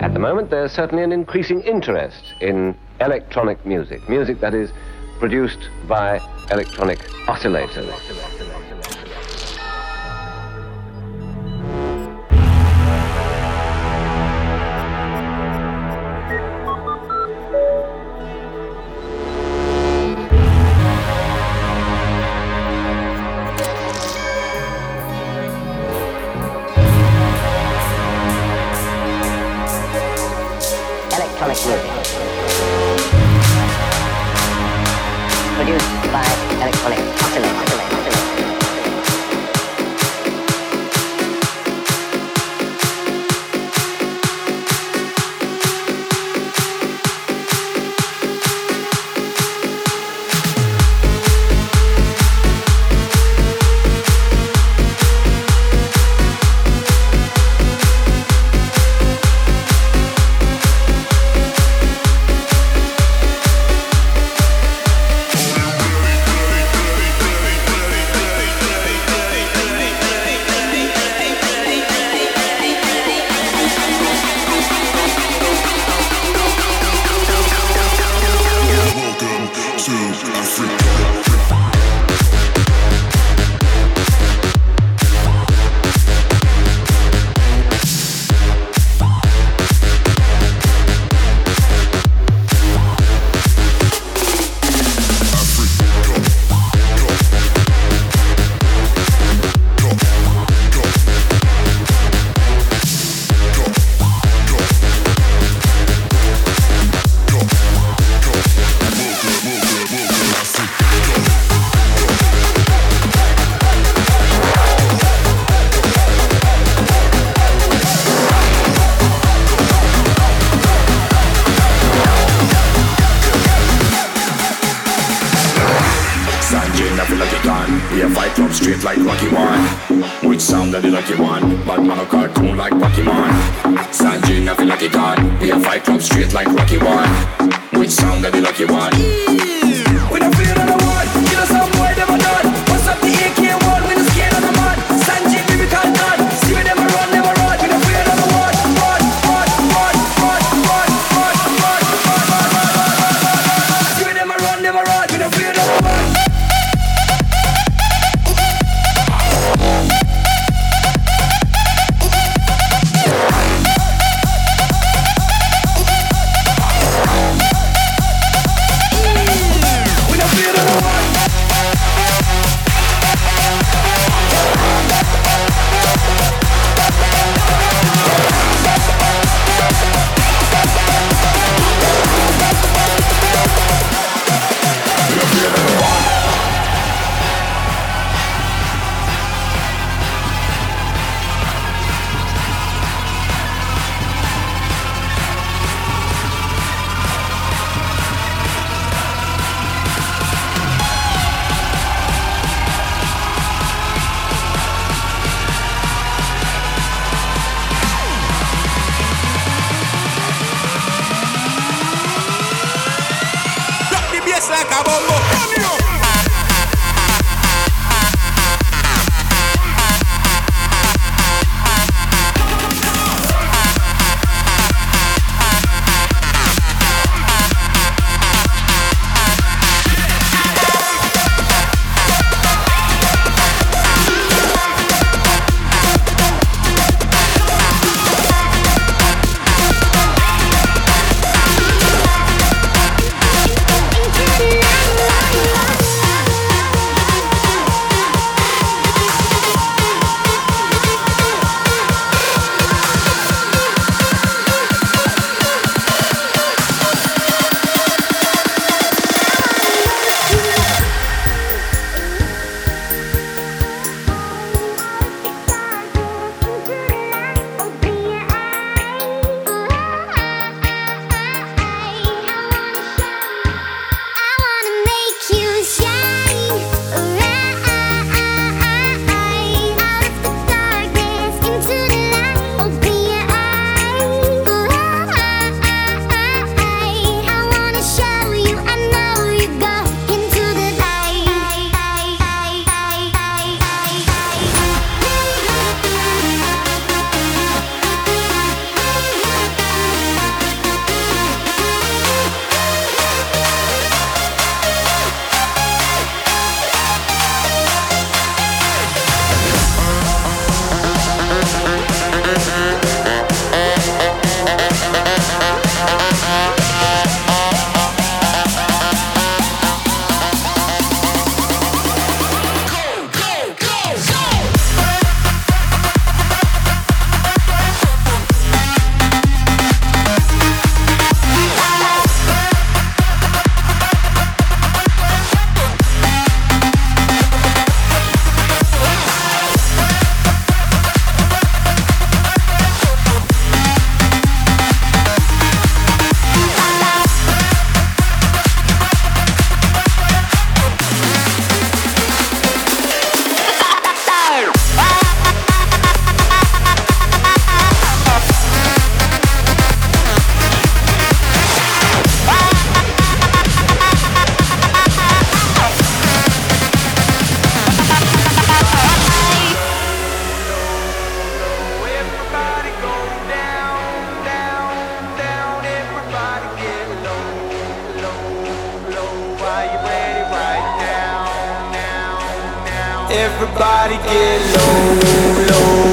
At the moment, there's certainly an increasing interest in electronic music, music that is produced by electronic oscillators. straight like Rocky One. Which sound that the lucky one? But man a cartoon like Pokemon. Sanji nothing like a god. We a fight club straight like Rocky One. Which sound that the lucky one? acabó. Everybody get low, low.